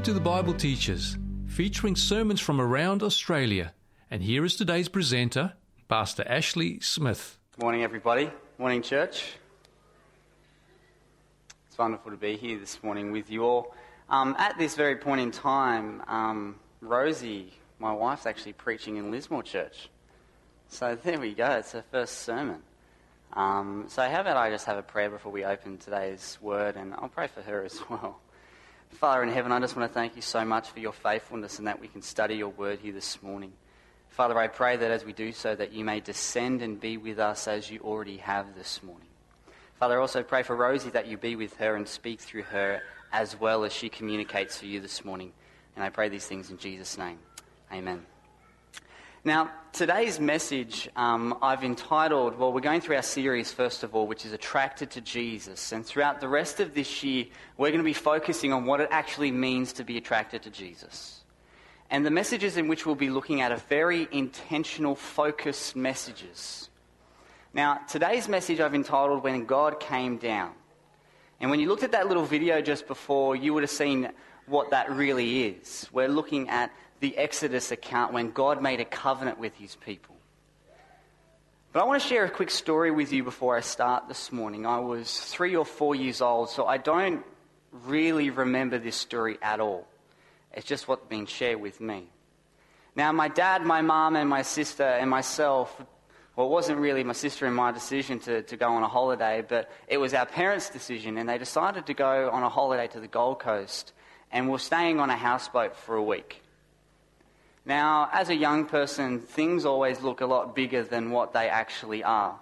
Welcome to the Bible Teachers, featuring sermons from around Australia. And here is today's presenter, Pastor Ashley Smith. Good Morning, everybody. Morning, church. It's wonderful to be here this morning with you all. Um, at this very point in time, um, Rosie, my wife's actually preaching in Lismore Church. So there we go. It's her first sermon. Um, so how about I just have a prayer before we open today's word, and I'll pray for her as well. Father in heaven, I just want to thank you so much for your faithfulness and that we can study your word here this morning. Father, I pray that as we do so, that you may descend and be with us as you already have this morning. Father, I also pray for Rosie that you be with her and speak through her as well as she communicates for you this morning. And I pray these things in Jesus' name. Amen. Now, today's message um, I've entitled, well, we're going through our series, first of all, which is Attracted to Jesus. And throughout the rest of this year, we're going to be focusing on what it actually means to be attracted to Jesus. And the messages in which we'll be looking at are very intentional, focused messages. Now, today's message I've entitled When God Came Down. And when you looked at that little video just before, you would have seen what that really is. We're looking at the Exodus account when God made a covenant with his people. But I want to share a quick story with you before I start this morning. I was three or four years old, so I don't really remember this story at all. It's just what's been shared with me. Now, my dad, my mom, and my sister, and myself, well, it wasn't really my sister and my decision to, to go on a holiday, but it was our parents' decision, and they decided to go on a holiday to the Gold Coast, and we're staying on a houseboat for a week. Now, as a young person, things always look a lot bigger than what they actually are.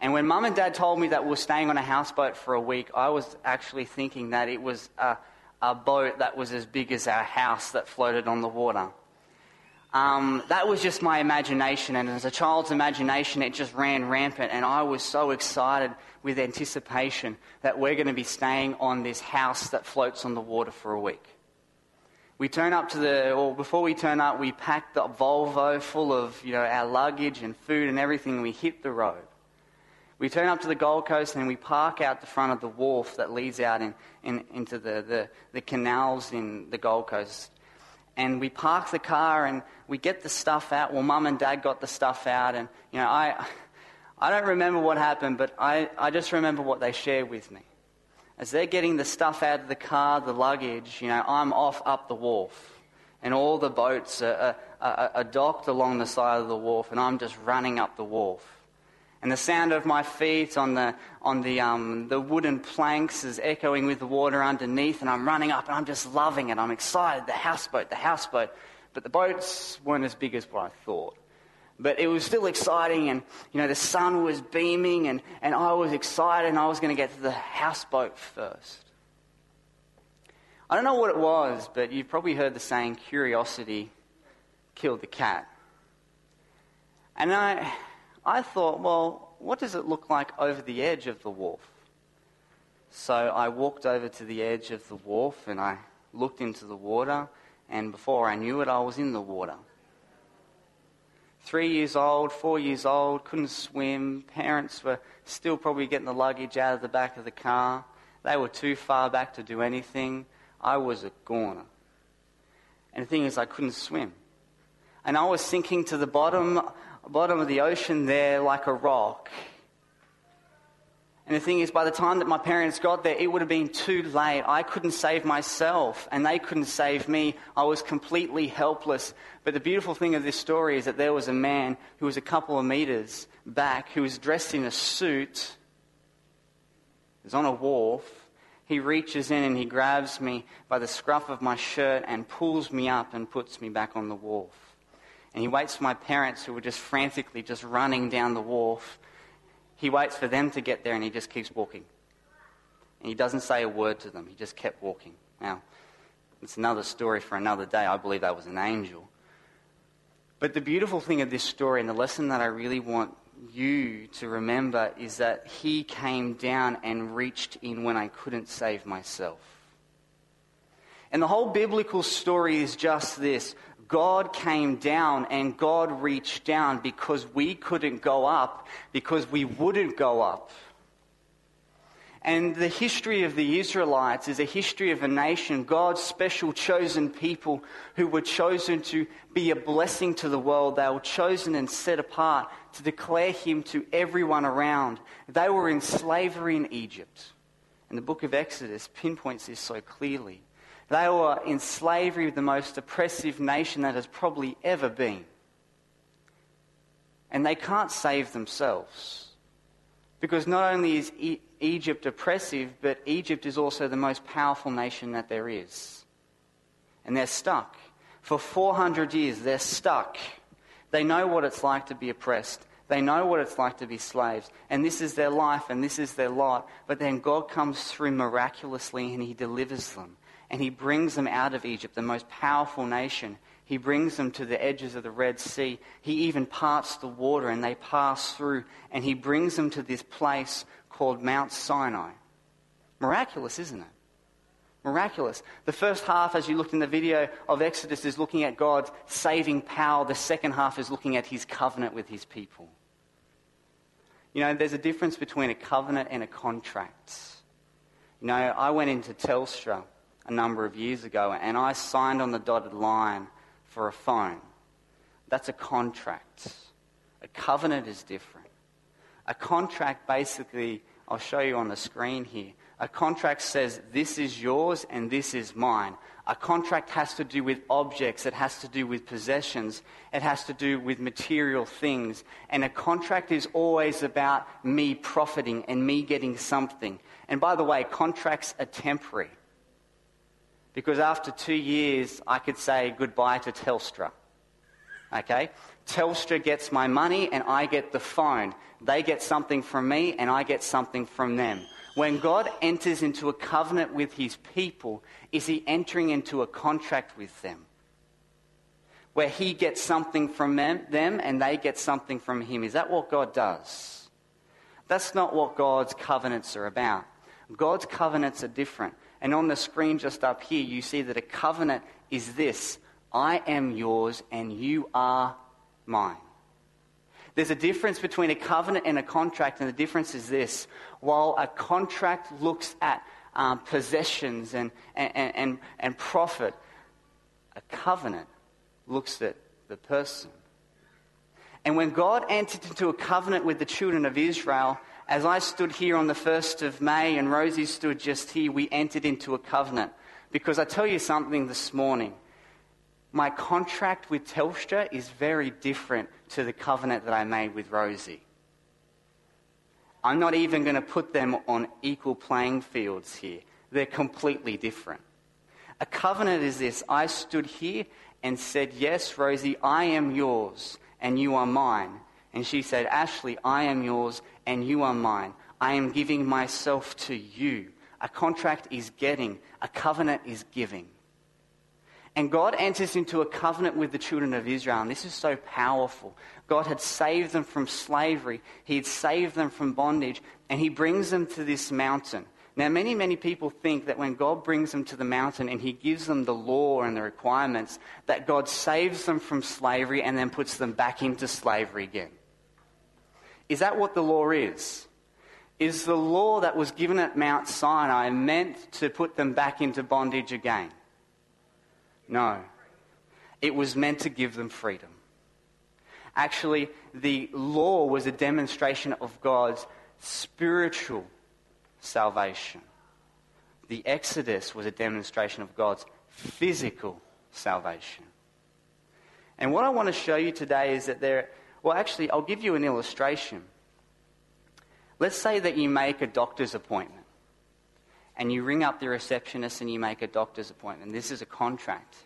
And when mum and dad told me that we were staying on a houseboat for a week, I was actually thinking that it was a, a boat that was as big as our house that floated on the water. Um, that was just my imagination, and as a child's imagination, it just ran rampant, and I was so excited with anticipation that we're going to be staying on this house that floats on the water for a week. We turn up to the, or before we turn up, we pack the Volvo full of, you know, our luggage and food and everything, and we hit the road. We turn up to the Gold Coast and we park out the front of the wharf that leads out in, in, into the, the, the canals in the Gold Coast. And we park the car and we get the stuff out. Well, mum and dad got the stuff out, and, you know, I, I don't remember what happened, but I, I just remember what they shared with me as they're getting the stuff out of the car, the luggage, you know, I'm off up the wharf. And all the boats are, are, are, docked along the side of the wharf, and I'm just running up the wharf. And the sound of my feet on the, on the, um, the wooden planks is echoing with the water underneath, and I'm running up, and I'm just loving it. I'm excited. The houseboat, the houseboat. But the boats weren't as big as what I thought. But it was still exciting, and you know, the sun was beaming, and, and I was excited, and I was going to get to the houseboat first. I don't know what it was, but you've probably heard the saying, curiosity killed the cat. And I, I thought, well, what does it look like over the edge of the wharf? So I walked over to the edge of the wharf and I looked into the water, and before I knew it, I was in the water three years old, four years old, couldn't swim. Parents were still probably getting the luggage out of the back of the car. They were too far back to do anything. I was a goner. And the thing is, I couldn't swim. And I was sinking to the bottom, bottom of the ocean there like a rock. And the thing is, by the time that my parents got there, it would have been too late. I couldn't save myself, and they couldn't save me. I was completely helpless. But the beautiful thing of this story is that there was a man who was a couple of meters back, who was dressed in a suit, was on a wharf. He reaches in and he grabs me by the scruff of my shirt and pulls me up and puts me back on the wharf. And he waits for my parents, who were just frantically just running down the wharf he waits for them to get there and he just keeps walking. And he doesn't say a word to them. He just kept walking. Now, it's another story for another day. I believe that was an angel. But the beautiful thing of this story and the lesson that I really want you to remember is that he came down and reached in when I couldn't save myself. And the whole biblical story is just this God came down and God reached down because we couldn't go up, because we wouldn't go up. And the history of the Israelites is a history of a nation, God's special chosen people who were chosen to be a blessing to the world. They were chosen and set apart to declare Him to everyone around. They were in slavery in Egypt. And the book of Exodus pinpoints this so clearly. They were in slavery with the most oppressive nation that has probably ever been. And they can't save themselves. Because not only is e- Egypt oppressive, but Egypt is also the most powerful nation that there is. And they're stuck. For 400 years, they're stuck. They know what it's like to be oppressed. They know what it's like to be slaves. And this is their life and this is their lot. But then God comes through miraculously and He delivers them. And He brings them out of Egypt, the most powerful nation. He brings them to the edges of the Red Sea. He even parts the water and they pass through. And He brings them to this place called Mount Sinai. Miraculous, isn't it? Miraculous. The first half, as you looked in the video of Exodus, is looking at God's saving power. The second half is looking at his covenant with his people. You know, there's a difference between a covenant and a contract. You know, I went into Telstra a number of years ago and I signed on the dotted line for a phone. That's a contract. A covenant is different. A contract basically, I'll show you on the screen here. A contract says, this is yours and this is mine. A contract has to do with objects, it has to do with possessions, it has to do with material things. And a contract is always about me profiting and me getting something. And by the way, contracts are temporary. Because after two years, I could say goodbye to Telstra. Okay? Telstra gets my money and I get the phone. They get something from me and I get something from them. When God enters into a covenant with his people, is he entering into a contract with them? Where he gets something from them, and they get something from him. Is that what God does? That's not what God's covenants are about. God's covenants are different. And on the screen just up here, you see that a covenant is this I am yours and you are mine. There's a difference between a covenant and a contract, and the difference is this. While a contract looks at um, possessions and, and, and, and profit, a covenant looks at the person. And when God entered into a covenant with the children of Israel, as I stood here on the 1st of May and Rosie stood just here, we entered into a covenant. Because I tell you something this morning my contract with Telstra is very different to the covenant that I made with Rosie. I'm not even going to put them on equal playing fields here. They're completely different. A covenant is this I stood here and said, Yes, Rosie, I am yours and you are mine. And she said, Ashley, I am yours and you are mine. I am giving myself to you. A contract is getting, a covenant is giving. And God enters into a covenant with the children of Israel, and this is so powerful. God had saved them from slavery, He had saved them from bondage, and He brings them to this mountain. Now, many, many people think that when God brings them to the mountain and He gives them the law and the requirements, that God saves them from slavery and then puts them back into slavery again. Is that what the law is? Is the law that was given at Mount Sinai meant to put them back into bondage again? No. It was meant to give them freedom. Actually, the law was a demonstration of God's spiritual salvation. The Exodus was a demonstration of God's physical salvation. And what I want to show you today is that there, well, actually, I'll give you an illustration. Let's say that you make a doctor's appointment and you ring up the receptionist and you make a doctor's appointment. This is a contract.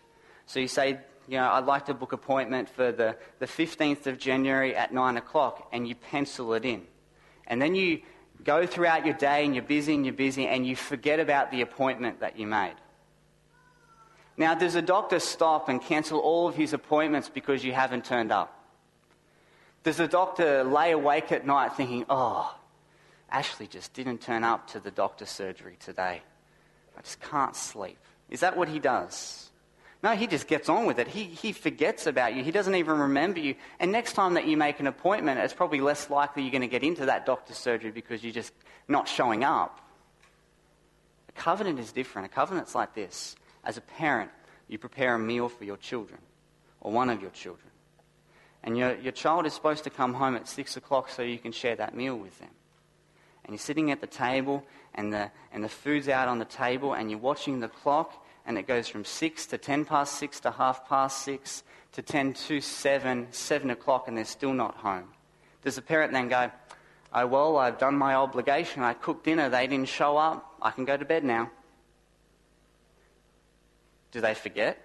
So you say, you know, I'd like to book appointment for the, the 15th of January at 9 o'clock, and you pencil it in. And then you go throughout your day and you're busy and you're busy and you forget about the appointment that you made. Now, does a doctor stop and cancel all of his appointments because you haven't turned up? Does the doctor lay awake at night thinking, oh, Ashley just didn't turn up to the doctor's surgery today. I just can't sleep. Is that what he does? No, he just gets on with it. He, he forgets about you. He doesn't even remember you. And next time that you make an appointment, it's probably less likely you're going to get into that doctor's surgery because you're just not showing up. A covenant is different. A covenant's like this. As a parent, you prepare a meal for your children, or one of your children. And your, your child is supposed to come home at 6 o'clock so you can share that meal with them. And you're sitting at the table, and the, and the food's out on the table, and you're watching the clock, and it goes from 6 to 10 past 6 to half past 6 to 10 to 7, 7 o'clock, and they're still not home. Does the parent then go, Oh, well, I've done my obligation. I cooked dinner. They didn't show up. I can go to bed now. Do they forget?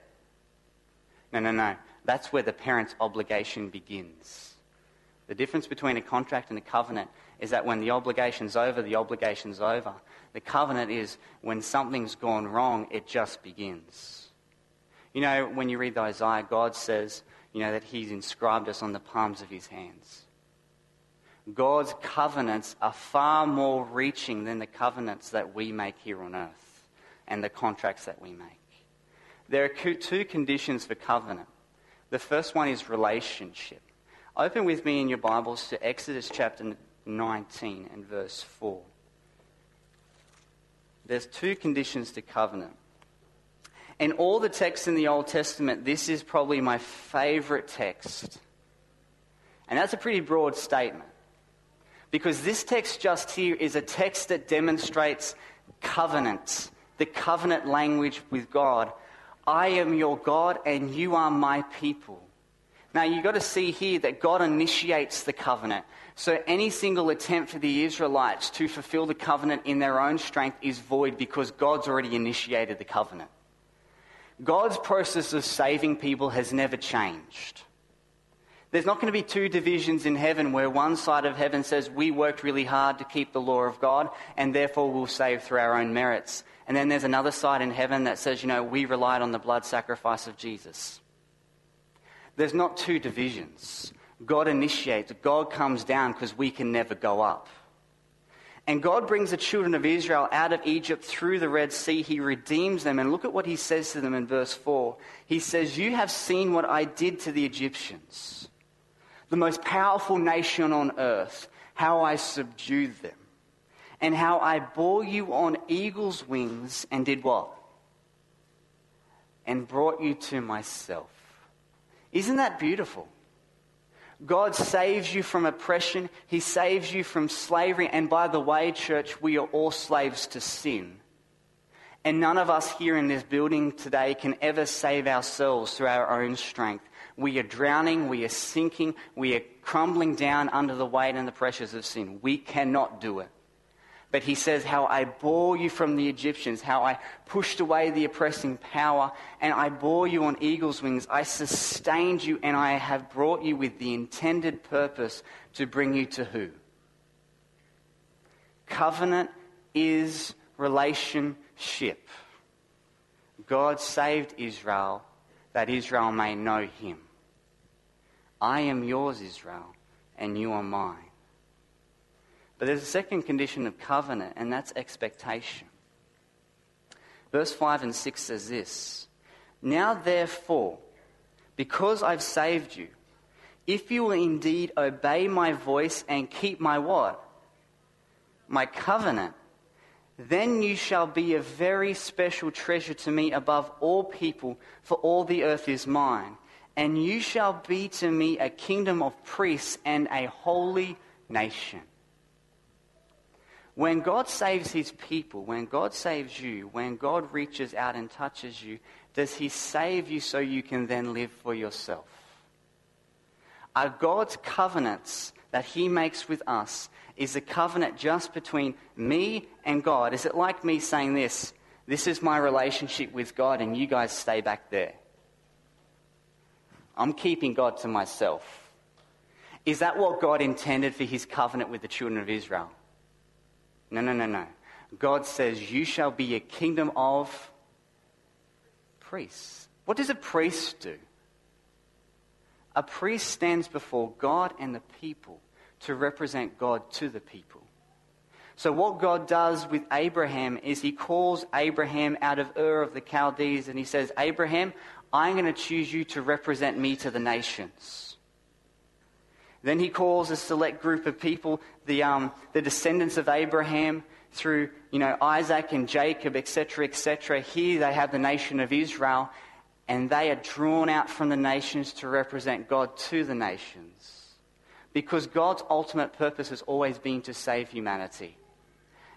No, no, no. That's where the parent's obligation begins. The difference between a contract and a covenant is that when the obligation's over, the obligation's over. The covenant is when something's gone wrong, it just begins. You know, when you read the Isaiah, God says, you know, that He's inscribed us on the palms of His hands. God's covenants are far more reaching than the covenants that we make here on earth and the contracts that we make. There are two conditions for covenant. The first one is relationship. Open with me in your Bibles to Exodus chapter 19 and verse 4. There's two conditions to covenant. In all the texts in the Old Testament, this is probably my favorite text. And that's a pretty broad statement. Because this text just here is a text that demonstrates covenant, the covenant language with God. I am your God and you are my people. Now you've got to see here that God initiates the covenant. So any single attempt for the Israelites to fulfill the covenant in their own strength is void because God's already initiated the covenant. God's process of saving people has never changed. There's not going to be two divisions in heaven where one side of heaven says we worked really hard to keep the law of God and therefore we'll save through our own merits. And then there's another side in heaven that says, you know, we relied on the blood sacrifice of Jesus. There's not two divisions. God initiates, God comes down because we can never go up. And God brings the children of Israel out of Egypt through the Red Sea. He redeems them. And look at what he says to them in verse 4. He says, You have seen what I did to the Egyptians the most powerful nation on earth, how I subdued them, and how I bore you on eagle's wings and did what? And brought you to myself. Isn't that beautiful? God saves you from oppression. He saves you from slavery. And by the way, church, we are all slaves to sin. And none of us here in this building today can ever save ourselves through our own strength. We are drowning, we are sinking, we are crumbling down under the weight and the pressures of sin. We cannot do it. But he says, How I bore you from the Egyptians, how I pushed away the oppressing power, and I bore you on eagle's wings. I sustained you, and I have brought you with the intended purpose to bring you to who? Covenant is relationship. God saved Israel that Israel may know him. I am yours, Israel, and you are mine. But there's a second condition of covenant, and that's expectation. Verse 5 and 6 says this Now therefore, because I've saved you, if you will indeed obey my voice and keep my what? My covenant, then you shall be a very special treasure to me above all people, for all the earth is mine. And you shall be to me a kingdom of priests and a holy nation. When God saves his people, when God saves you, when God reaches out and touches you, does he save you so you can then live for yourself? Are God's covenants that he makes with us is a covenant just between me and God? Is it like me saying this? This is my relationship with God, and you guys stay back there. I'm keeping God to myself. Is that what God intended for his covenant with the children of Israel? No, no, no, no. God says, You shall be a kingdom of priests. What does a priest do? A priest stands before God and the people to represent God to the people. So, what God does with Abraham is he calls Abraham out of Ur of the Chaldees and he says, Abraham, I'm going to choose you to represent me to the nations. Then he calls a select group of people, the, um, the descendants of Abraham, through, you know, Isaac and Jacob, etc., etc. Here they have the nation of Israel, and they are drawn out from the nations to represent God to the nations. Because God's ultimate purpose has always been to save humanity.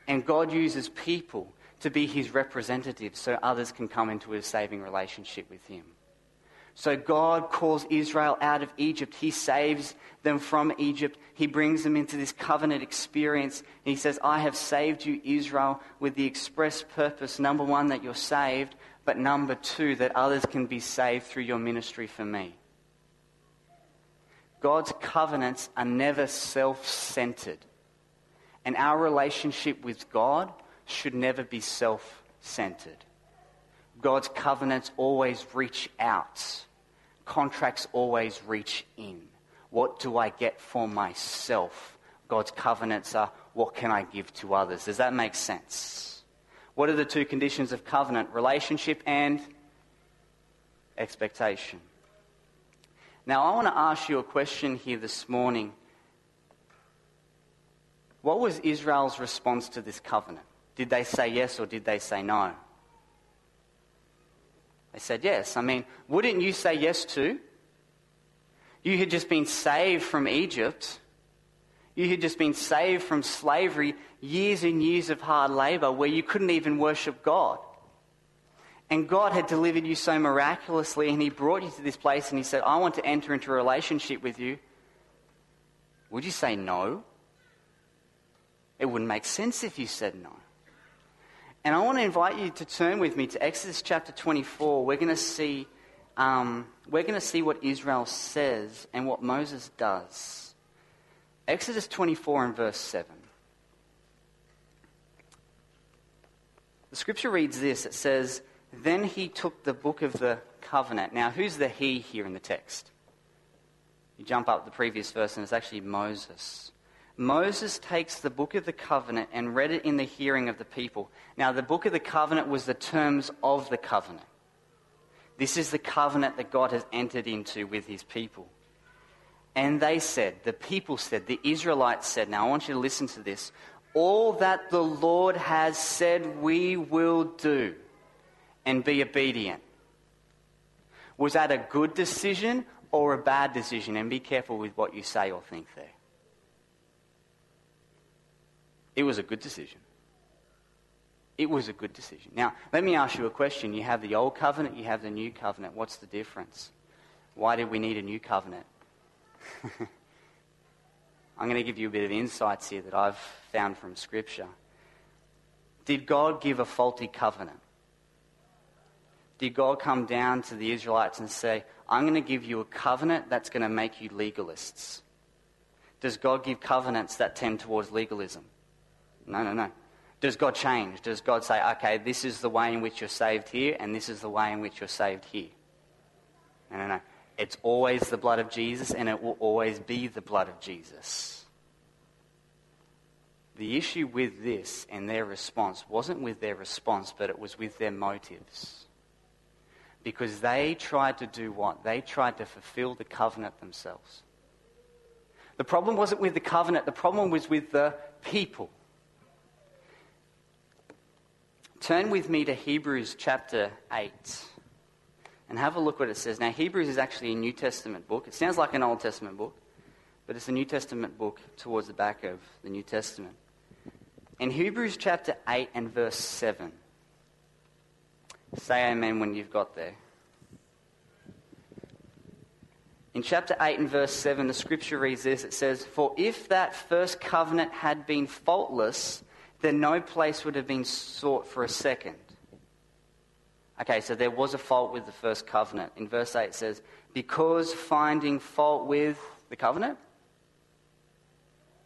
And God uses people to be his representatives so others can come into a saving relationship with him. So God calls Israel out of Egypt. He saves them from Egypt. He brings them into this covenant experience. And he says, I have saved you, Israel, with the express purpose, number one, that you're saved, but number two, that others can be saved through your ministry for me. God's covenants are never self centered. And our relationship with God should never be self centered. God's covenants always reach out, contracts always reach in. What do I get for myself? God's covenants are what can I give to others? Does that make sense? What are the two conditions of covenant? Relationship and expectation. Now, I want to ask you a question here this morning. What was Israel's response to this covenant? Did they say yes or did they say no? They said yes. I mean, wouldn't you say yes too? You had just been saved from Egypt. You had just been saved from slavery, years and years of hard labor where you couldn't even worship God. And God had delivered you so miraculously, and He brought you to this place, and He said, I want to enter into a relationship with you. Would you say no? It wouldn't make sense if you said no. And I want to invite you to turn with me to Exodus chapter 24. We're going to see, um, we're going to see what Israel says and what Moses does. Exodus 24 and verse 7. The scripture reads this it says, then he took the book of the covenant. Now, who's the he here in the text? You jump up the previous verse, and it's actually Moses. Moses takes the book of the covenant and read it in the hearing of the people. Now, the book of the covenant was the terms of the covenant. This is the covenant that God has entered into with his people. And they said, the people said, the Israelites said, now I want you to listen to this. All that the Lord has said we will do and be obedient. Was that a good decision or a bad decision? And be careful with what you say or think there. It was a good decision. It was a good decision. Now, let me ask you a question. You have the old covenant, you have the new covenant. What's the difference? Why did we need a new covenant? I'm going to give you a bit of insights here that I've found from Scripture. Did God give a faulty covenant? did God come down to the Israelites and say, I'm going to give you a covenant that's going to make you legalists? Does God give covenants that tend towards legalism? No, no, no. Does God change? Does God say, okay, this is the way in which you're saved here, and this is the way in which you're saved here? No, no, no. It's always the blood of Jesus, and it will always be the blood of Jesus. The issue with this and their response wasn't with their response, but it was with their motives because they tried to do what? They tried to fulfill the covenant themselves. The problem wasn't with the covenant, the problem was with the people. Turn with me to Hebrews chapter 8 and have a look what it says. Now, Hebrews is actually a New Testament book. It sounds like an Old Testament book, but it's a New Testament book towards the back of the New Testament. In Hebrews chapter 8 and verse 7, Say amen when you've got there. In chapter 8 and verse 7, the scripture reads this it says, For if that first covenant had been faultless, then no place would have been sought for a second. Okay, so there was a fault with the first covenant. In verse 8 it says, Because finding fault with the covenant?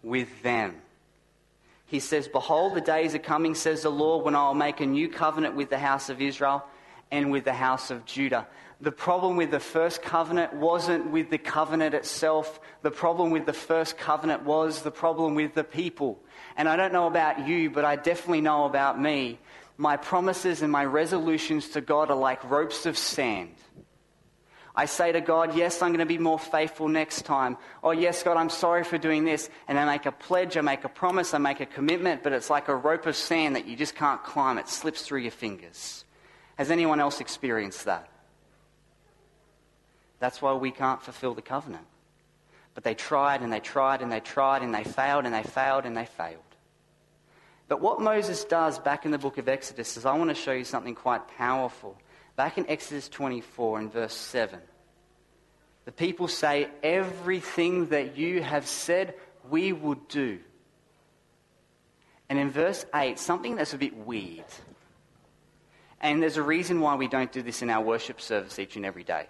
With them. He says, Behold, the days are coming, says the Lord, when I will make a new covenant with the house of Israel and with the house of Judah. The problem with the first covenant wasn't with the covenant itself. The problem with the first covenant was the problem with the people. And I don't know about you, but I definitely know about me. My promises and my resolutions to God are like ropes of sand. I say to God, Yes, I'm going to be more faithful next time. Or, Yes, God, I'm sorry for doing this. And I make a pledge, I make a promise, I make a commitment, but it's like a rope of sand that you just can't climb. It slips through your fingers. Has anyone else experienced that? That's why we can't fulfill the covenant. But they tried and they tried and they tried and they failed and they failed and they failed. But what Moses does back in the book of Exodus is I want to show you something quite powerful. Back in Exodus 24 and verse 7, the people say, Everything that you have said, we would do. And in verse 8, something that's a bit weird. And there's a reason why we don't do this in our worship service each and every day.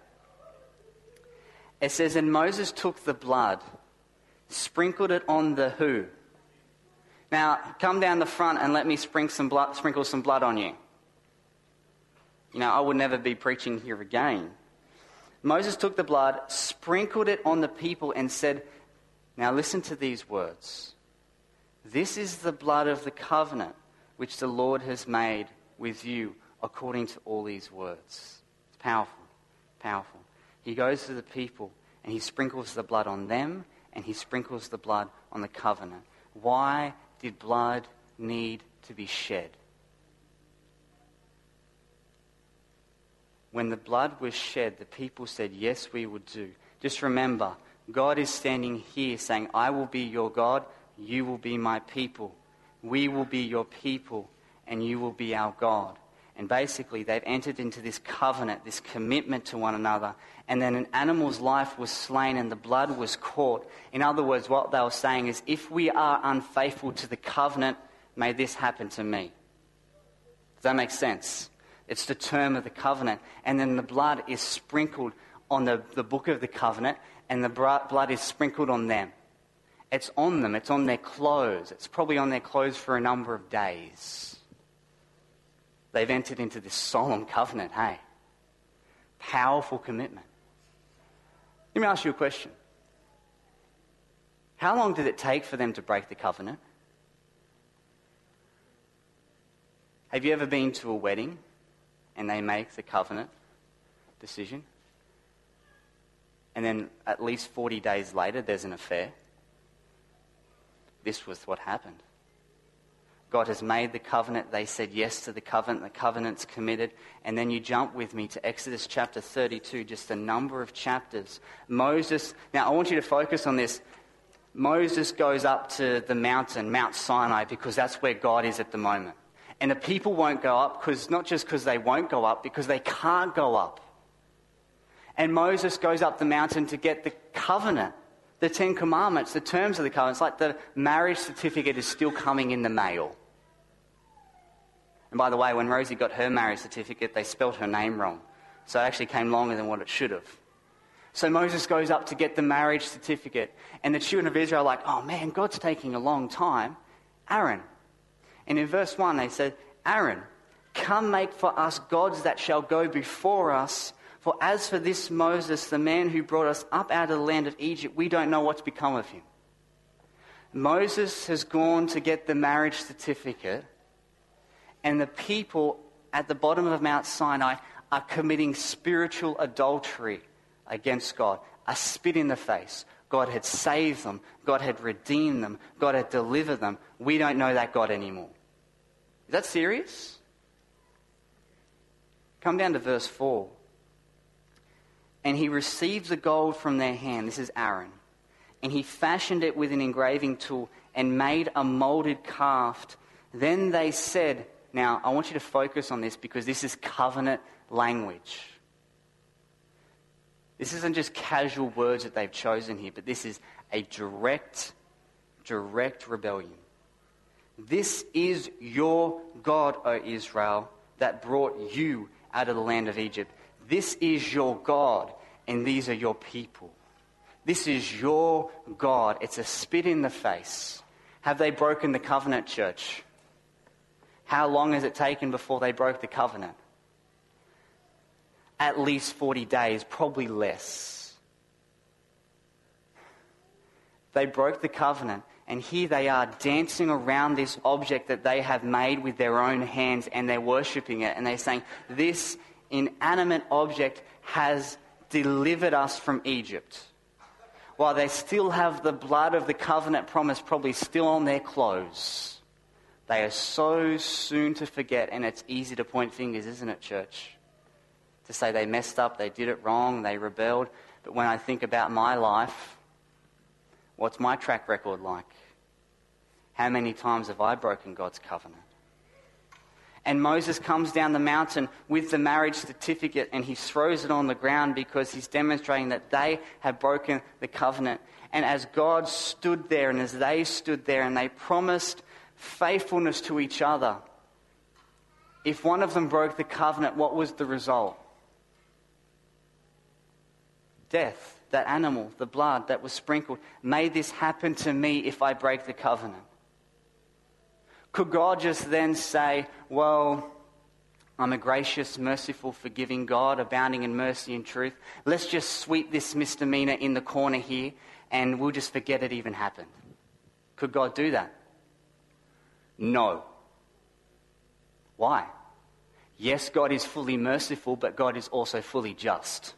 It says, And Moses took the blood, sprinkled it on the who? Now, come down the front and let me sprinkle some blood, sprinkle some blood on you. You know, I would never be preaching here again. Moses took the blood, sprinkled it on the people, and said, Now listen to these words. This is the blood of the covenant which the Lord has made with you according to all these words. It's powerful, powerful. He goes to the people and he sprinkles the blood on them and he sprinkles the blood on the covenant. Why did blood need to be shed? When the blood was shed, the people said, Yes, we would do. Just remember, God is standing here saying, I will be your God, you will be my people. We will be your people, and you will be our God. And basically, they've entered into this covenant, this commitment to one another. And then an animal's life was slain and the blood was caught. In other words, what they were saying is if we are unfaithful to the covenant, may this happen to me. Does that make sense? It's the term of the covenant. And then the blood is sprinkled on the, the book of the covenant, and the blood is sprinkled on them. It's on them, it's on their clothes. It's probably on their clothes for a number of days. They've entered into this solemn covenant, hey? Powerful commitment. Let me ask you a question. How long did it take for them to break the covenant? Have you ever been to a wedding and they make the covenant decision? And then at least 40 days later, there's an affair? This was what happened. God has made the covenant. They said yes to the covenant. The covenant's committed. And then you jump with me to Exodus chapter 32, just a number of chapters. Moses, now I want you to focus on this. Moses goes up to the mountain, Mount Sinai, because that's where God is at the moment. And the people won't go up, because not just because they won't go up, because they can't go up. And Moses goes up the mountain to get the covenant, the Ten Commandments, the terms of the covenant. It's like the marriage certificate is still coming in the mail. And by the way, when Rosie got her marriage certificate, they spelt her name wrong. So it actually came longer than what it should have. So Moses goes up to get the marriage certificate, and the children of Israel are like, oh man, God's taking a long time. Aaron. And in verse 1, they said, Aaron, come make for us gods that shall go before us. For as for this Moses, the man who brought us up out of the land of Egypt, we don't know what's become of him. Moses has gone to get the marriage certificate and the people at the bottom of Mount Sinai are committing spiritual adultery against God, a spit in the face. God had saved them, God had redeemed them, God had delivered them. We don't know that God anymore. Is that serious? Come down to verse 4. And he received the gold from their hand. This is Aaron. And he fashioned it with an engraving tool and made a molded calf. Then they said, now, I want you to focus on this because this is covenant language. This isn't just casual words that they've chosen here, but this is a direct, direct rebellion. This is your God, O Israel, that brought you out of the land of Egypt. This is your God, and these are your people. This is your God. It's a spit in the face. Have they broken the covenant, church? How long has it taken before they broke the covenant? At least 40 days, probably less. They broke the covenant, and here they are dancing around this object that they have made with their own hands, and they're worshipping it, and they're saying, This inanimate object has delivered us from Egypt, while they still have the blood of the covenant promise probably still on their clothes, they are so soon to forget, and it's easy to point fingers, isn't it, church? To say they messed up, they did it wrong, they rebelled. But when I think about my life, what's my track record like? How many times have I broken God's covenant? And Moses comes down the mountain with the marriage certificate and he throws it on the ground because he's demonstrating that they have broken the covenant. And as God stood there and as they stood there and they promised faithfulness to each other, if one of them broke the covenant, what was the result? Death. That animal, the blood that was sprinkled. May this happen to me if I break the covenant. Could God just then say, Well, I'm a gracious, merciful, forgiving God, abounding in mercy and truth. Let's just sweep this misdemeanor in the corner here and we'll just forget it even happened. Could God do that? No. Why? Yes, God is fully merciful, but God is also fully just.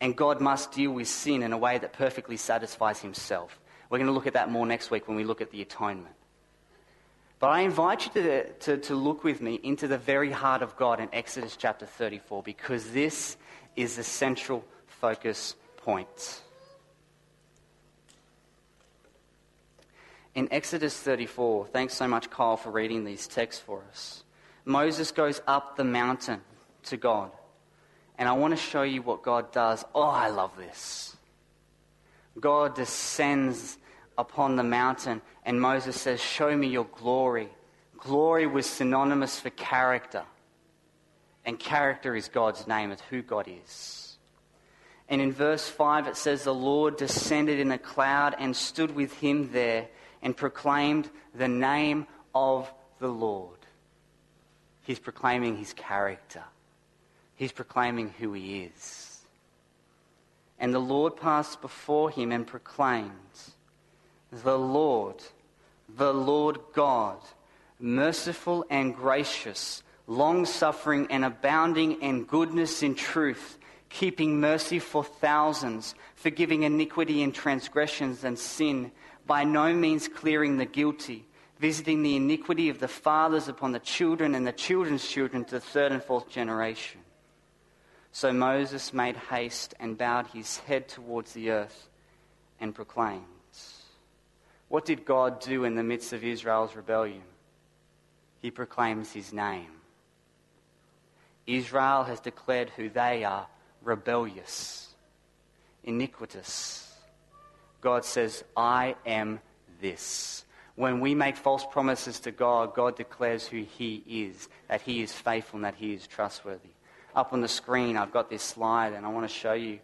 And God must deal with sin in a way that perfectly satisfies himself. We're going to look at that more next week when we look at the atonement. But I invite you to, to, to, look with me into the very heart of God in Exodus chapter 34 because this is the central focus point. In Exodus 34, thanks so much, Kyle, for reading these texts for us. Moses goes up the mountain to God. And I want to show you what God does. Oh, I love this. God descends upon the mountain, and Moses says, Show me your glory. Glory was synonymous for character, and character is God's name, it's who God is. And in verse 5, it says, The Lord descended in a cloud and stood with him there and proclaimed the name of the Lord. He's proclaiming his character, he's proclaiming who he is. And the Lord passed before him and proclaimed, the Lord, the Lord God, merciful and gracious, long suffering and abounding in goodness and truth, keeping mercy for thousands, forgiving iniquity and transgressions and sin, by no means clearing the guilty, visiting the iniquity of the fathers upon the children and the children's children to the third and fourth generation. So Moses made haste and bowed his head towards the earth and proclaimed. What did God do in the midst of Israel's rebellion? He proclaims his name. Israel has declared who they are rebellious, iniquitous. God says, I am this. When we make false promises to God, God declares who He is, that He is faithful and that He is trustworthy. Up on the screen, I've got this slide, and I want to show you.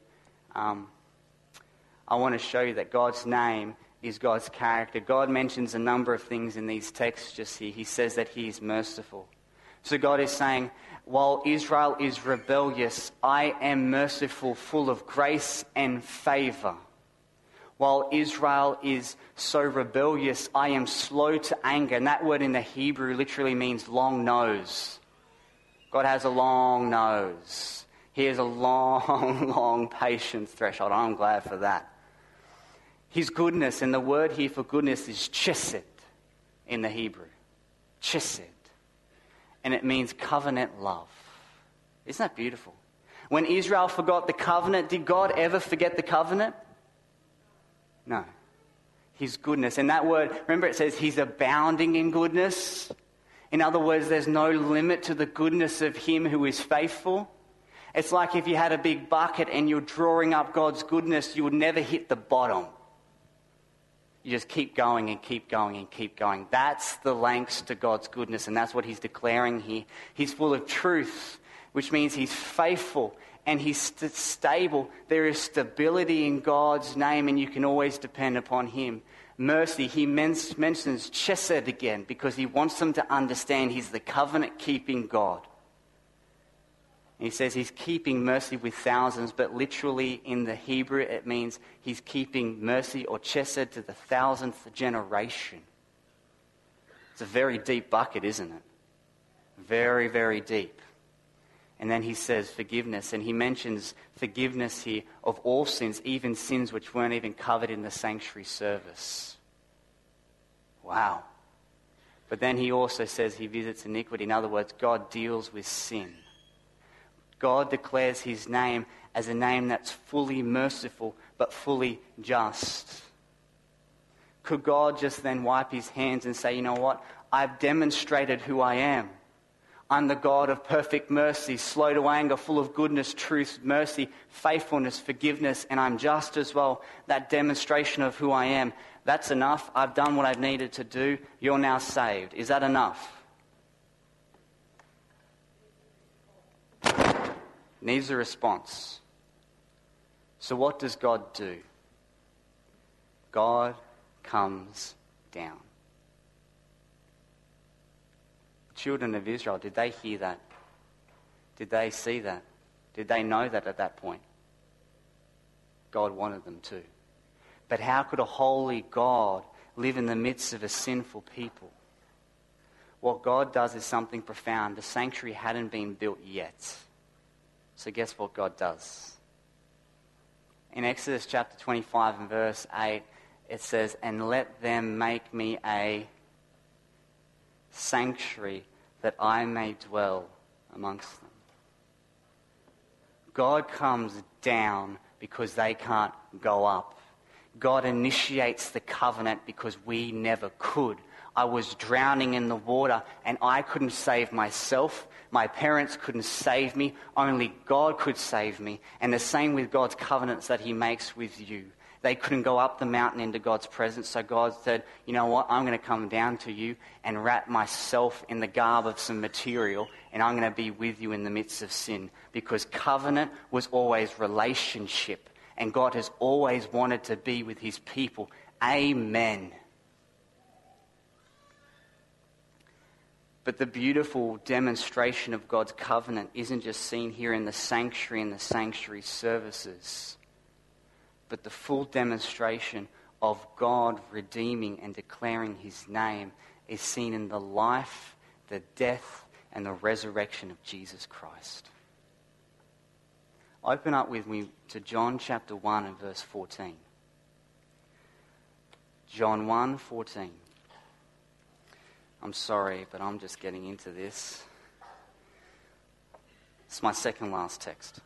Um, I want to show you that God's name is God's character. God mentions a number of things in these texts just here. He says that He is merciful. So God is saying, while Israel is rebellious, I am merciful, full of grace and favor. While Israel is so rebellious, I am slow to anger. And that word in the Hebrew literally means long nose. God has a long nose. He has a long, long patience threshold. I'm glad for that. His goodness, and the word here for goodness is chesed in the Hebrew. Chesed. And it means covenant love. Isn't that beautiful? When Israel forgot the covenant, did God ever forget the covenant? No. His goodness. And that word, remember it says he's abounding in goodness. In other words, there's no limit to the goodness of him who is faithful. It's like if you had a big bucket and you're drawing up God's goodness, you would never hit the bottom. You just keep going and keep going and keep going. That's the lengths to God's goodness, and that's what he's declaring here. He's full of truth, which means he's faithful and he's st- stable. There is stability in God's name, and you can always depend upon him. Mercy, he men- mentions chesed again because he wants them to understand he's the covenant keeping God. He says he's keeping mercy with thousands, but literally in the Hebrew it means he's keeping mercy or chesed to the thousandth generation. It's a very deep bucket, isn't it? Very, very deep. And then he says forgiveness, and he mentions forgiveness here of all sins, even sins which weren't even covered in the sanctuary service. Wow. But then he also says he visits iniquity. In other words, God deals with sin. God declares his name as a name that's fully merciful but fully just. Could God just then wipe his hands and say, you know what? I've demonstrated who I am. I'm the God of perfect mercy, slow to anger, full of goodness, truth, mercy, faithfulness, forgiveness, and I'm just as well. That demonstration of who I am, that's enough. I've done what I've needed to do. You're now saved. Is that enough? Needs a response. So, what does God do? God comes down. children of Israel, did they hear that? Did they see that? Did they know that at that point? God wanted them to. But how could a holy God live in the midst of a sinful people? What God does is something profound. The sanctuary hadn't been built yet. So, guess what God does? In Exodus chapter 25 and verse 8, it says, And let them make me a sanctuary that I may dwell amongst them. God comes down because they can't go up. God initiates the covenant because we never could. I was drowning in the water and I couldn't save myself. My parents couldn't save me. Only God could save me. And the same with God's covenants that He makes with you. They couldn't go up the mountain into God's presence. So God said, You know what? I'm going to come down to you and wrap myself in the garb of some material, and I'm going to be with you in the midst of sin. Because covenant was always relationship, and God has always wanted to be with his people. Amen. But the beautiful demonstration of God's covenant isn't just seen here in the sanctuary and the sanctuary services but the full demonstration of God redeeming and declaring his name is seen in the life, the death, and the resurrection of Jesus Christ. Open up with me to John chapter 1 and verse 14. John 1 14. I'm sorry, but I'm just getting into this. It's my second last text.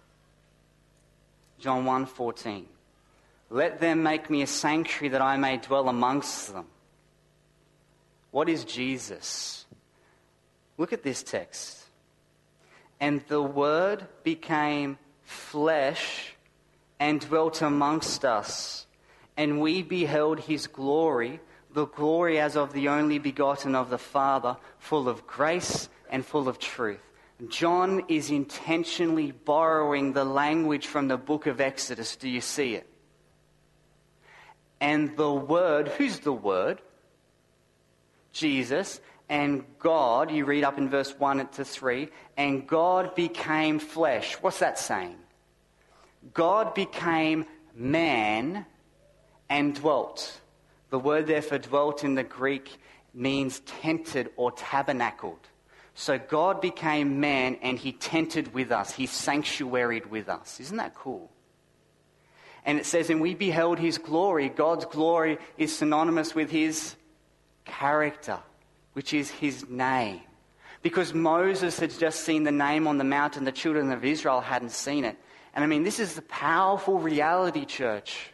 John 1 14. Let them make me a sanctuary that I may dwell amongst them. What is Jesus? Look at this text. And the Word became flesh and dwelt amongst us, and we beheld his glory, the glory as of the only begotten of the Father, full of grace and full of truth. John is intentionally borrowing the language from the book of Exodus. Do you see it? and the Word, who's the Word? Jesus and God, you read up in verse 1 to 3, and God became flesh. What's that saying? God became man and dwelt. The word there for dwelt in the Greek means tented or tabernacled. So God became man and he tented with us. He sanctuaried with us. Isn't that cool? And it says, and we beheld his glory. God's glory is synonymous with his character, which is his name. Because Moses had just seen the name on the mountain, the children of Israel hadn't seen it. And I mean, this is the powerful reality, church.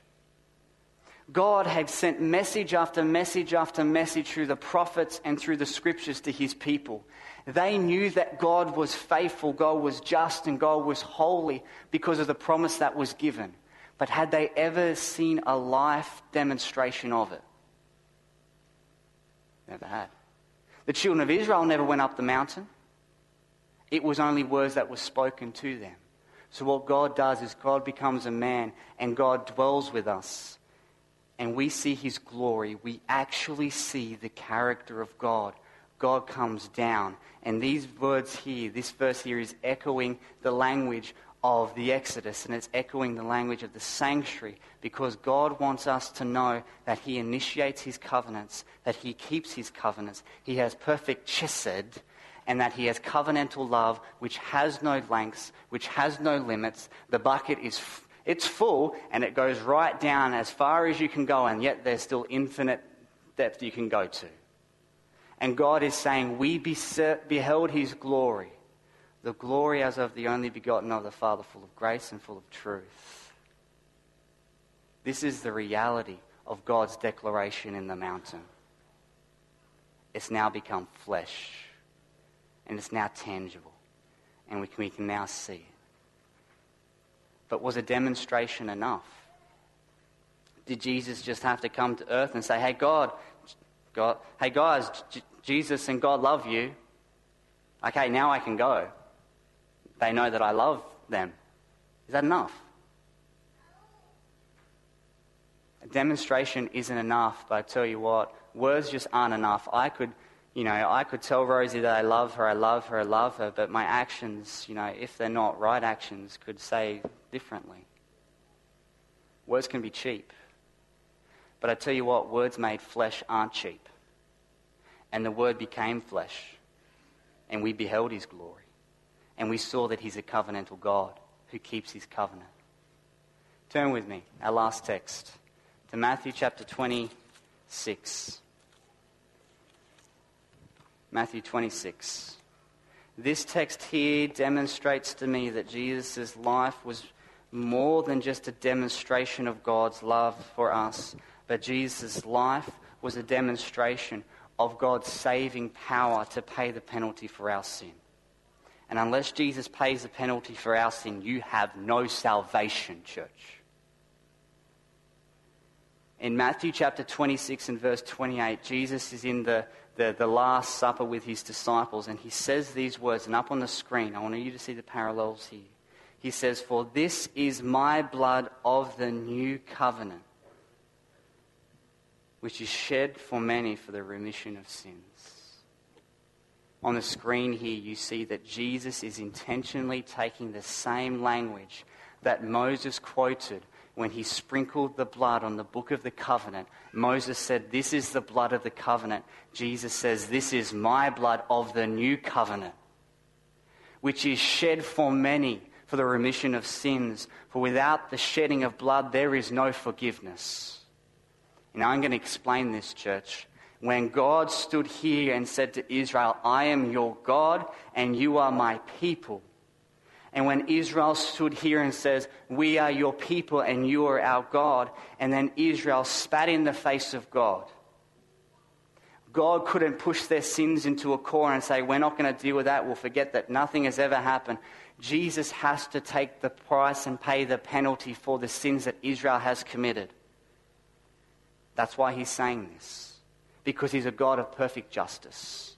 God had sent message after message after message through the prophets and through the scriptures to his people. They knew that God was faithful, God was just, and God was holy because of the promise that was given. But had they ever seen a life demonstration of it? Never had. The children of Israel never went up the mountain. It was only words that were spoken to them. So, what God does is God becomes a man and God dwells with us. And we see his glory. We actually see the character of God. God comes down. And these words here, this verse here, is echoing the language of the Exodus, and it's echoing the language of the sanctuary because God wants us to know that He initiates His covenants, that He keeps His covenants. He has perfect chesed, and that he has covenantal love which has no lengths, which has no limits. The bucket is it's full and it goes right down as far as you can go, and yet there's still infinite depth you can go to. And God is saying, We beheld his glory, the glory as of the only begotten of the Father, full of grace and full of truth. This is the reality of God's declaration in the mountain. It's now become flesh, and it's now tangible, and we can, we can now see it. But was a demonstration enough? Did Jesus just have to come to earth and say, Hey, God, God hey, guys, Jesus and God love you. Okay, now I can go. They know that I love them. Is that enough? A demonstration isn't enough, but I tell you what, words just aren't enough. I could, you know, I could tell Rosie that I love her, I love her, I love her, but my actions, you know, if they're not right actions, could say differently. Words can be cheap. But I tell you what, words made flesh aren't cheap. And the Word became flesh, and we beheld His glory. And we saw that He's a covenantal God who keeps His covenant. Turn with me, our last text to Matthew chapter 26. Matthew 26. This text here demonstrates to me that Jesus' life was more than just a demonstration of God's love for us, but Jesus' life was a demonstration of God's saving power to pay the penalty for our sin. And unless Jesus pays the penalty for our sin, you have no salvation, church in Matthew chapter 26 and verse 28, Jesus is in the, the, the, Last Supper with his disciples, and he says these words, and up on the screen, I want you to see the parallels here. He says, For this is my blood of the new covenant, which is shed for many for the remission of sins. On the screen here, you see that Jesus is intentionally taking the same language that Moses quoted when he sprinkled the blood on the book of the covenant, Moses said, This is the blood of the covenant. Jesus says, This is my blood of the new covenant, which is shed for many for the remission of sins. For without the shedding of blood, there is no forgiveness. And I'm going to explain this, church. When God stood here and said to Israel, I am your God and you are my people and when Israel stood here and says, We are your people and you are our God, and then Israel spat in the face of God. God couldn't push their sins into a corner and say, We're not going to deal with that. We'll forget that nothing has ever happened. Jesus has to take the price and pay the penalty for the sins that Israel has committed. That's why he's saying this, because he's a God of perfect justice,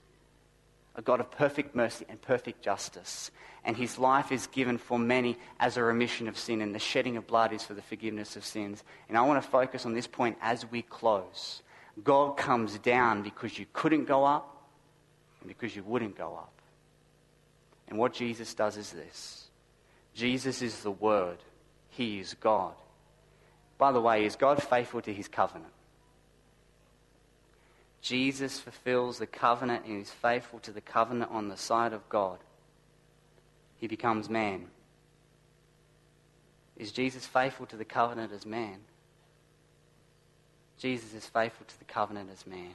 a God of perfect mercy and perfect justice and his life is given for many as a remission of sin, and the shedding of blood is for the forgiveness of sins. And I want to focus on this point as we close. God comes down because you couldn't go up and because you wouldn't go up. And what Jesus does is this Jesus is the Word, He is God. By the way, is God faithful to His covenant? Jesus fulfills the covenant and is faithful to the covenant on the side of God he becomes man. Is Jesus faithful to the covenant as man? Jesus is faithful to the covenant as man.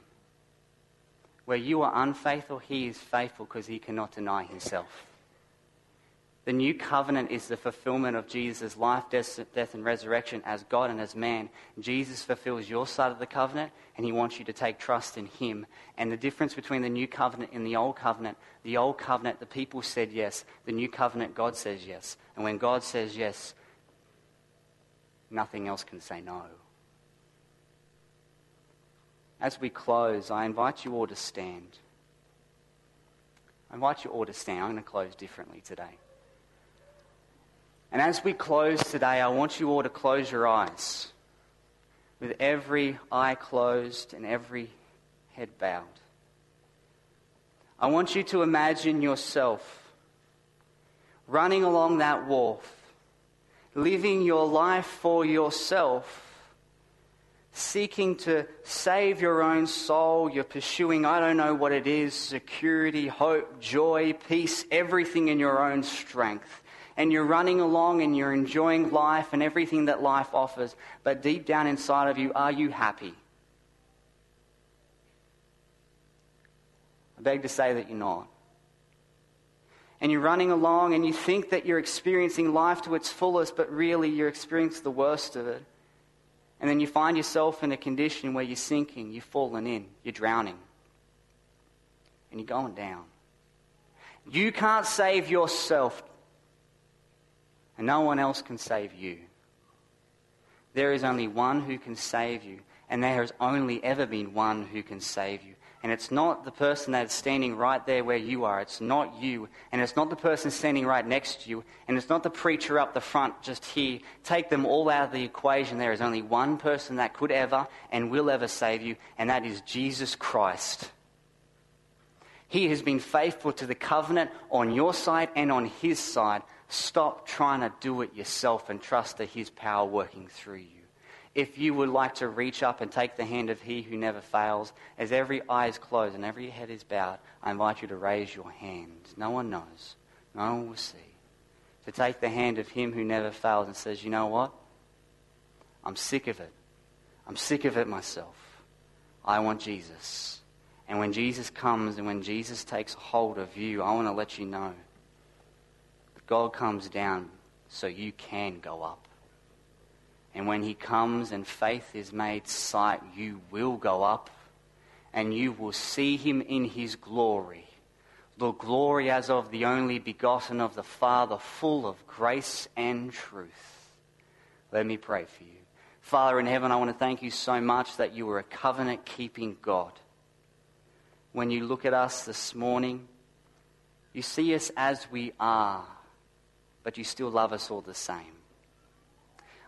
Where you are unfaithful, he is faithful because he cannot deny himself. The new covenant is the fulfillment of Jesus' life, death, and resurrection as God and as man. Jesus fulfills your side of the covenant, and he wants you to take trust in him. And the difference between the new covenant and the old covenant the old covenant, the people said yes. The new covenant, God says yes. And when God says yes, nothing else can say no. As we close, I invite you all to stand. I invite you all to stand. I'm going to close differently today. And as we close today, I want you all to close your eyes with every eye closed and every head bowed. I want you to imagine yourself running along that wharf, living your life for yourself, seeking to save your own soul. You're pursuing, I don't know what it is, security, hope, joy, peace, everything in your own strength. And you're running along and you're enjoying life and everything that life offers. But deep down inside of you, are you happy? I beg to say that you're not. And you're running along and you think that you're experiencing life to its fullest, but really you're experiencing the worst of it. And then you find yourself in a condition where you're sinking, you've fallen in, you're drowning, and you're going down. You can't save yourself, and no one else can save you. There is only one who can save you, and there has only ever been one who can save you. And it's not the person that's standing right there where you are. It's not you. And it's not the person standing right next to you. And it's not the preacher up the front just here. Take them all out of the equation. There is only one person that could ever and will ever save you, and that is Jesus Christ. He has been faithful to the covenant on your side and on his side. Stop trying to do it yourself and trust that his power working through you. If you would like to reach up and take the hand of He who never fails, as every eye is closed and every head is bowed, I invite you to raise your hand. No one knows. No one will see. To take the hand of Him who never fails and says, You know what? I'm sick of it. I'm sick of it myself. I want Jesus. And when Jesus comes and when Jesus takes hold of you, I want to let you know that God comes down so you can go up. And when he comes and faith is made sight, you will go up and you will see him in his glory. The glory as of the only begotten of the Father, full of grace and truth. Let me pray for you. Father in heaven, I want to thank you so much that you are a covenant keeping God. When you look at us this morning, you see us as we are, but you still love us all the same.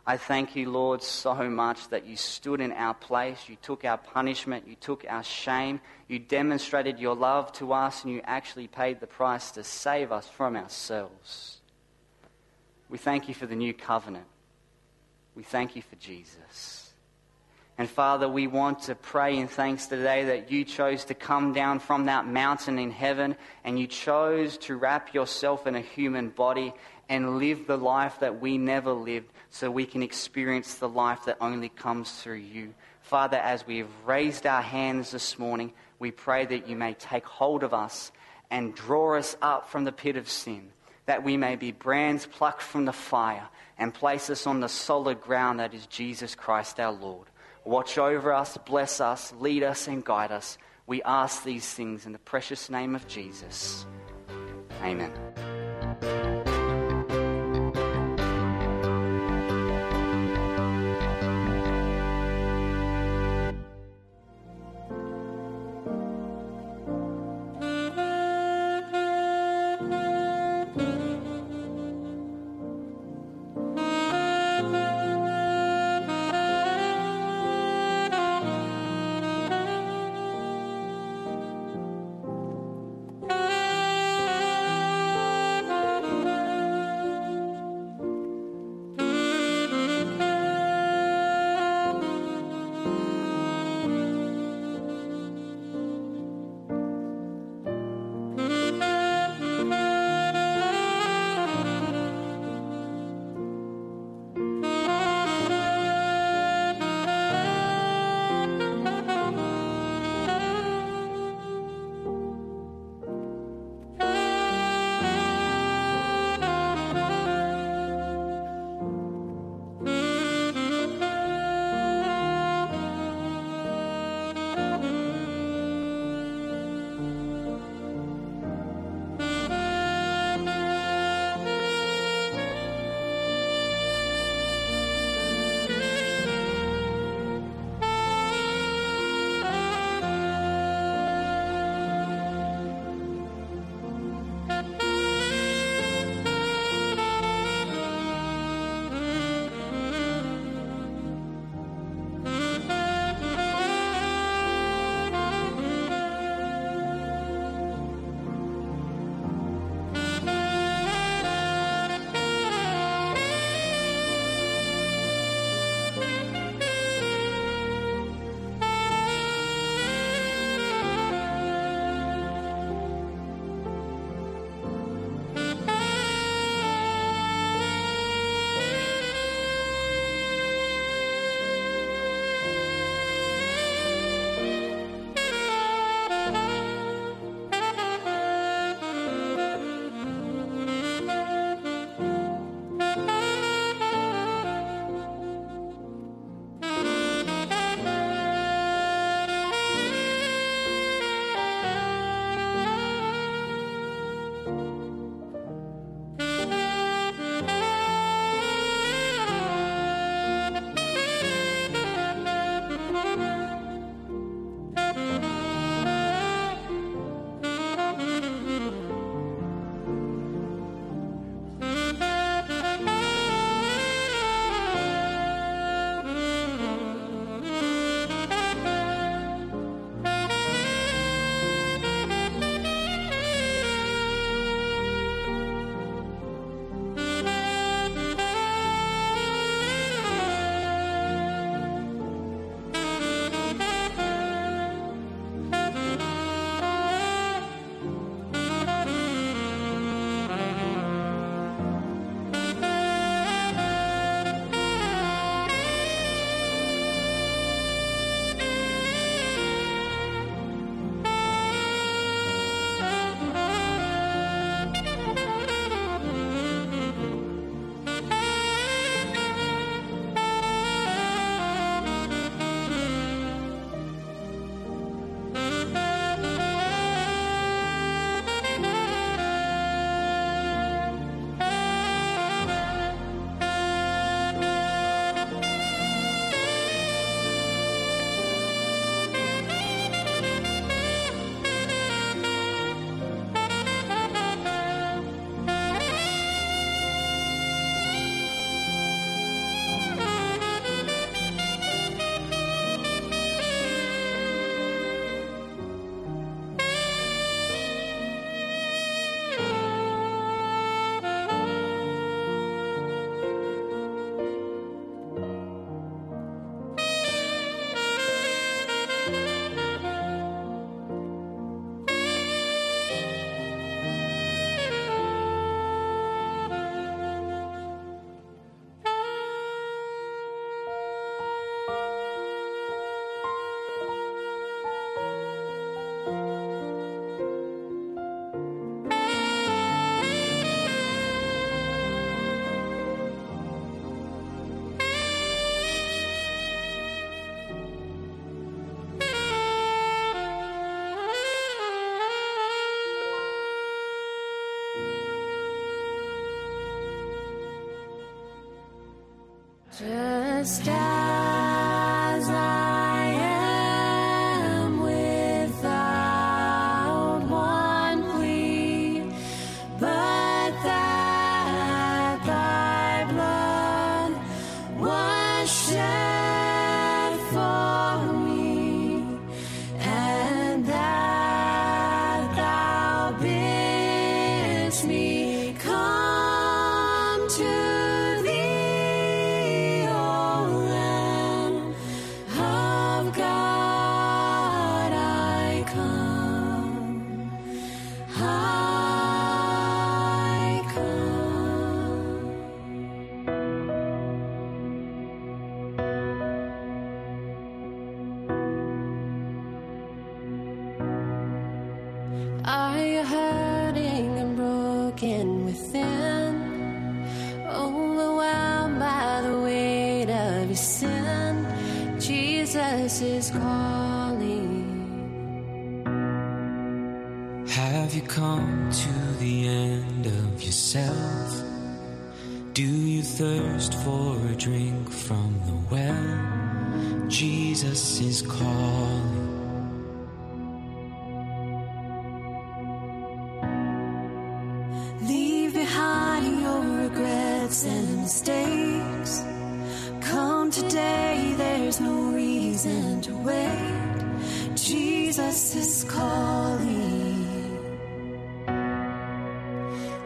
I thank you, Lord, so much that you stood in our place. You took our punishment. You took our shame. You demonstrated your love to us, and you actually paid the price to save us from ourselves. We thank you for the new covenant. We thank you for Jesus. And Father, we want to pray in thanks today that you chose to come down from that mountain in heaven and you chose to wrap yourself in a human body and live the life that we never lived so we can experience the life that only comes through you. Father, as we have raised our hands this morning, we pray that you may take hold of us and draw us up from the pit of sin, that we may be brands plucked from the fire and place us on the solid ground that is Jesus Christ our Lord. Watch over us, bless us, lead us, and guide us. We ask these things in the precious name of Jesus. Amen. stars.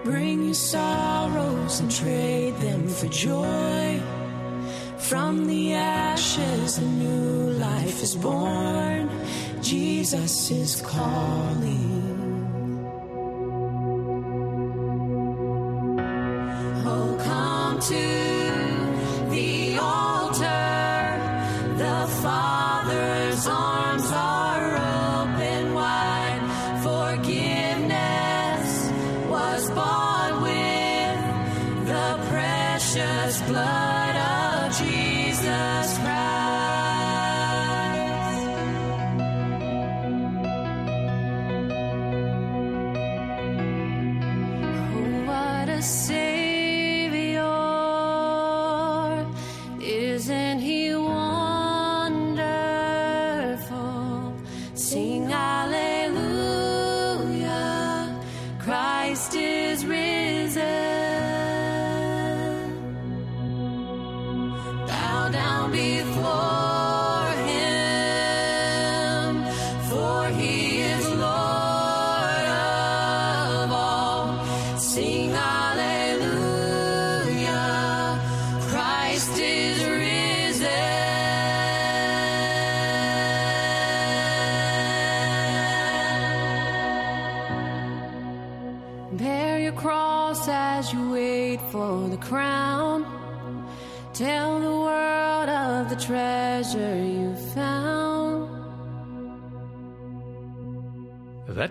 Bring your sorrows and trade them for joy. From the ashes, a new life is born. Jesus is calling. Oh, come to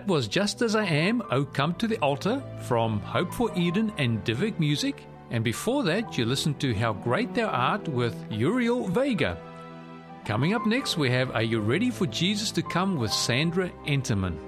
Was Just As I Am, O Come to the Altar from Hope for Eden and Divic Music. And before that, you listened to How Great Thou Art with Uriel Vega. Coming up next, we have Are You Ready for Jesus to Come with Sandra Entermann.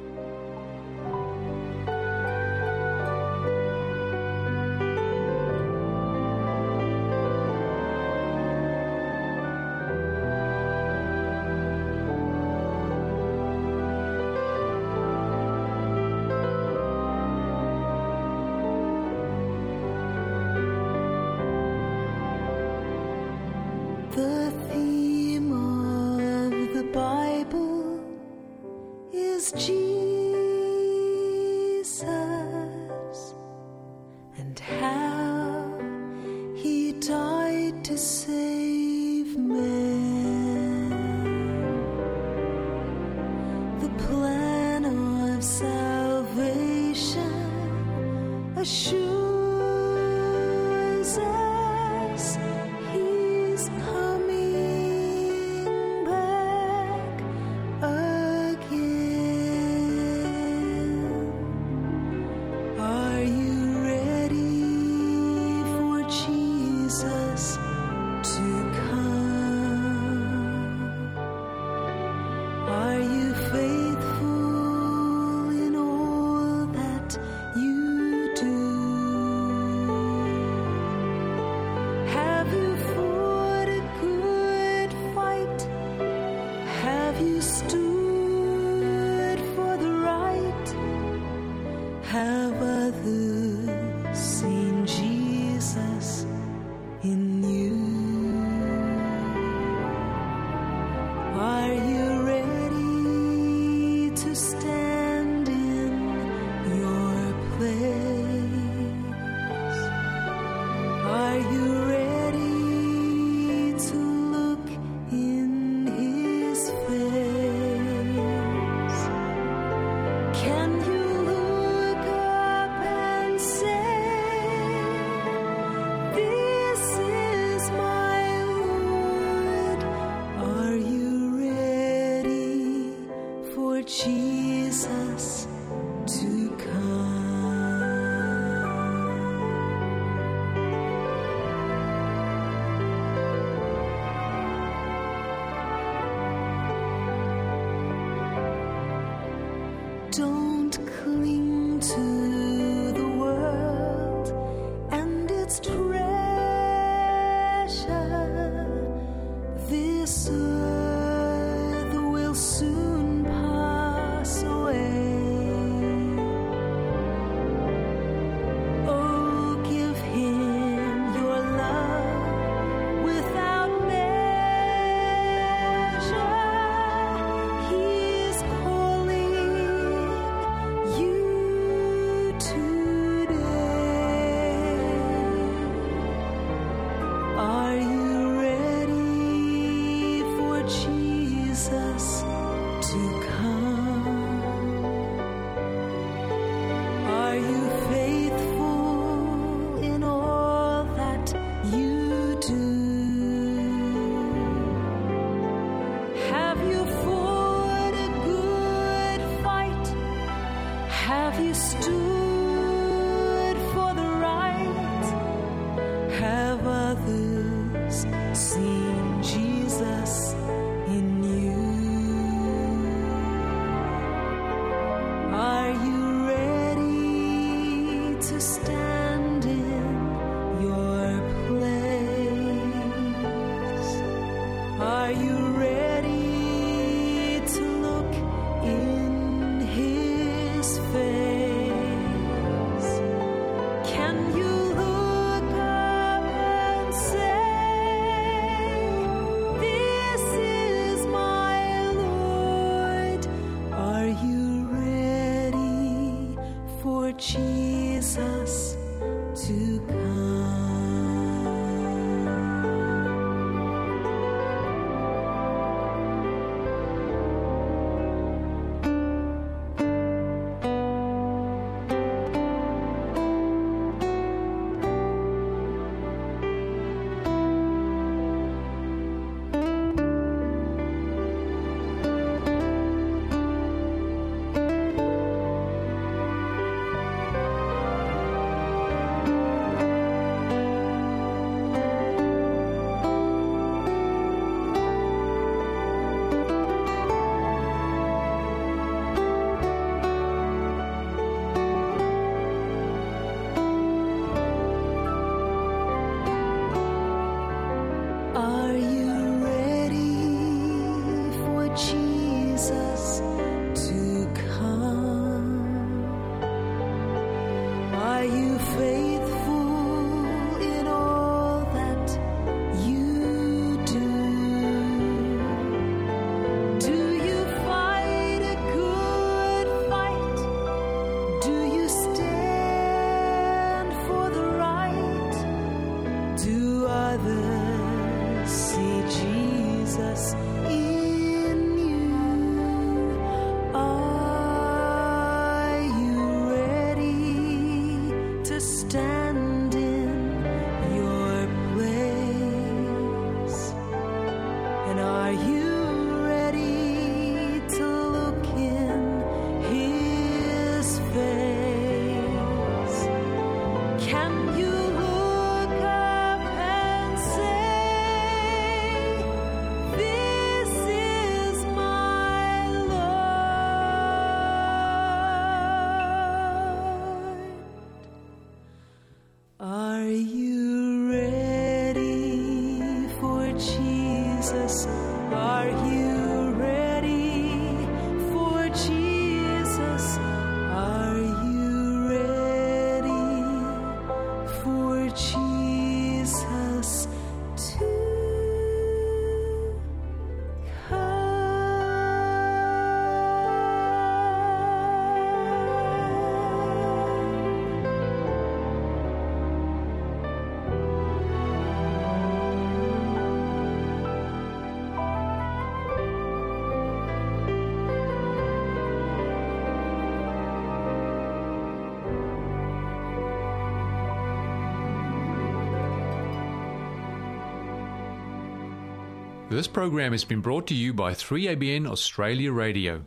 This program has been brought to you by 3ABN Australia Radio.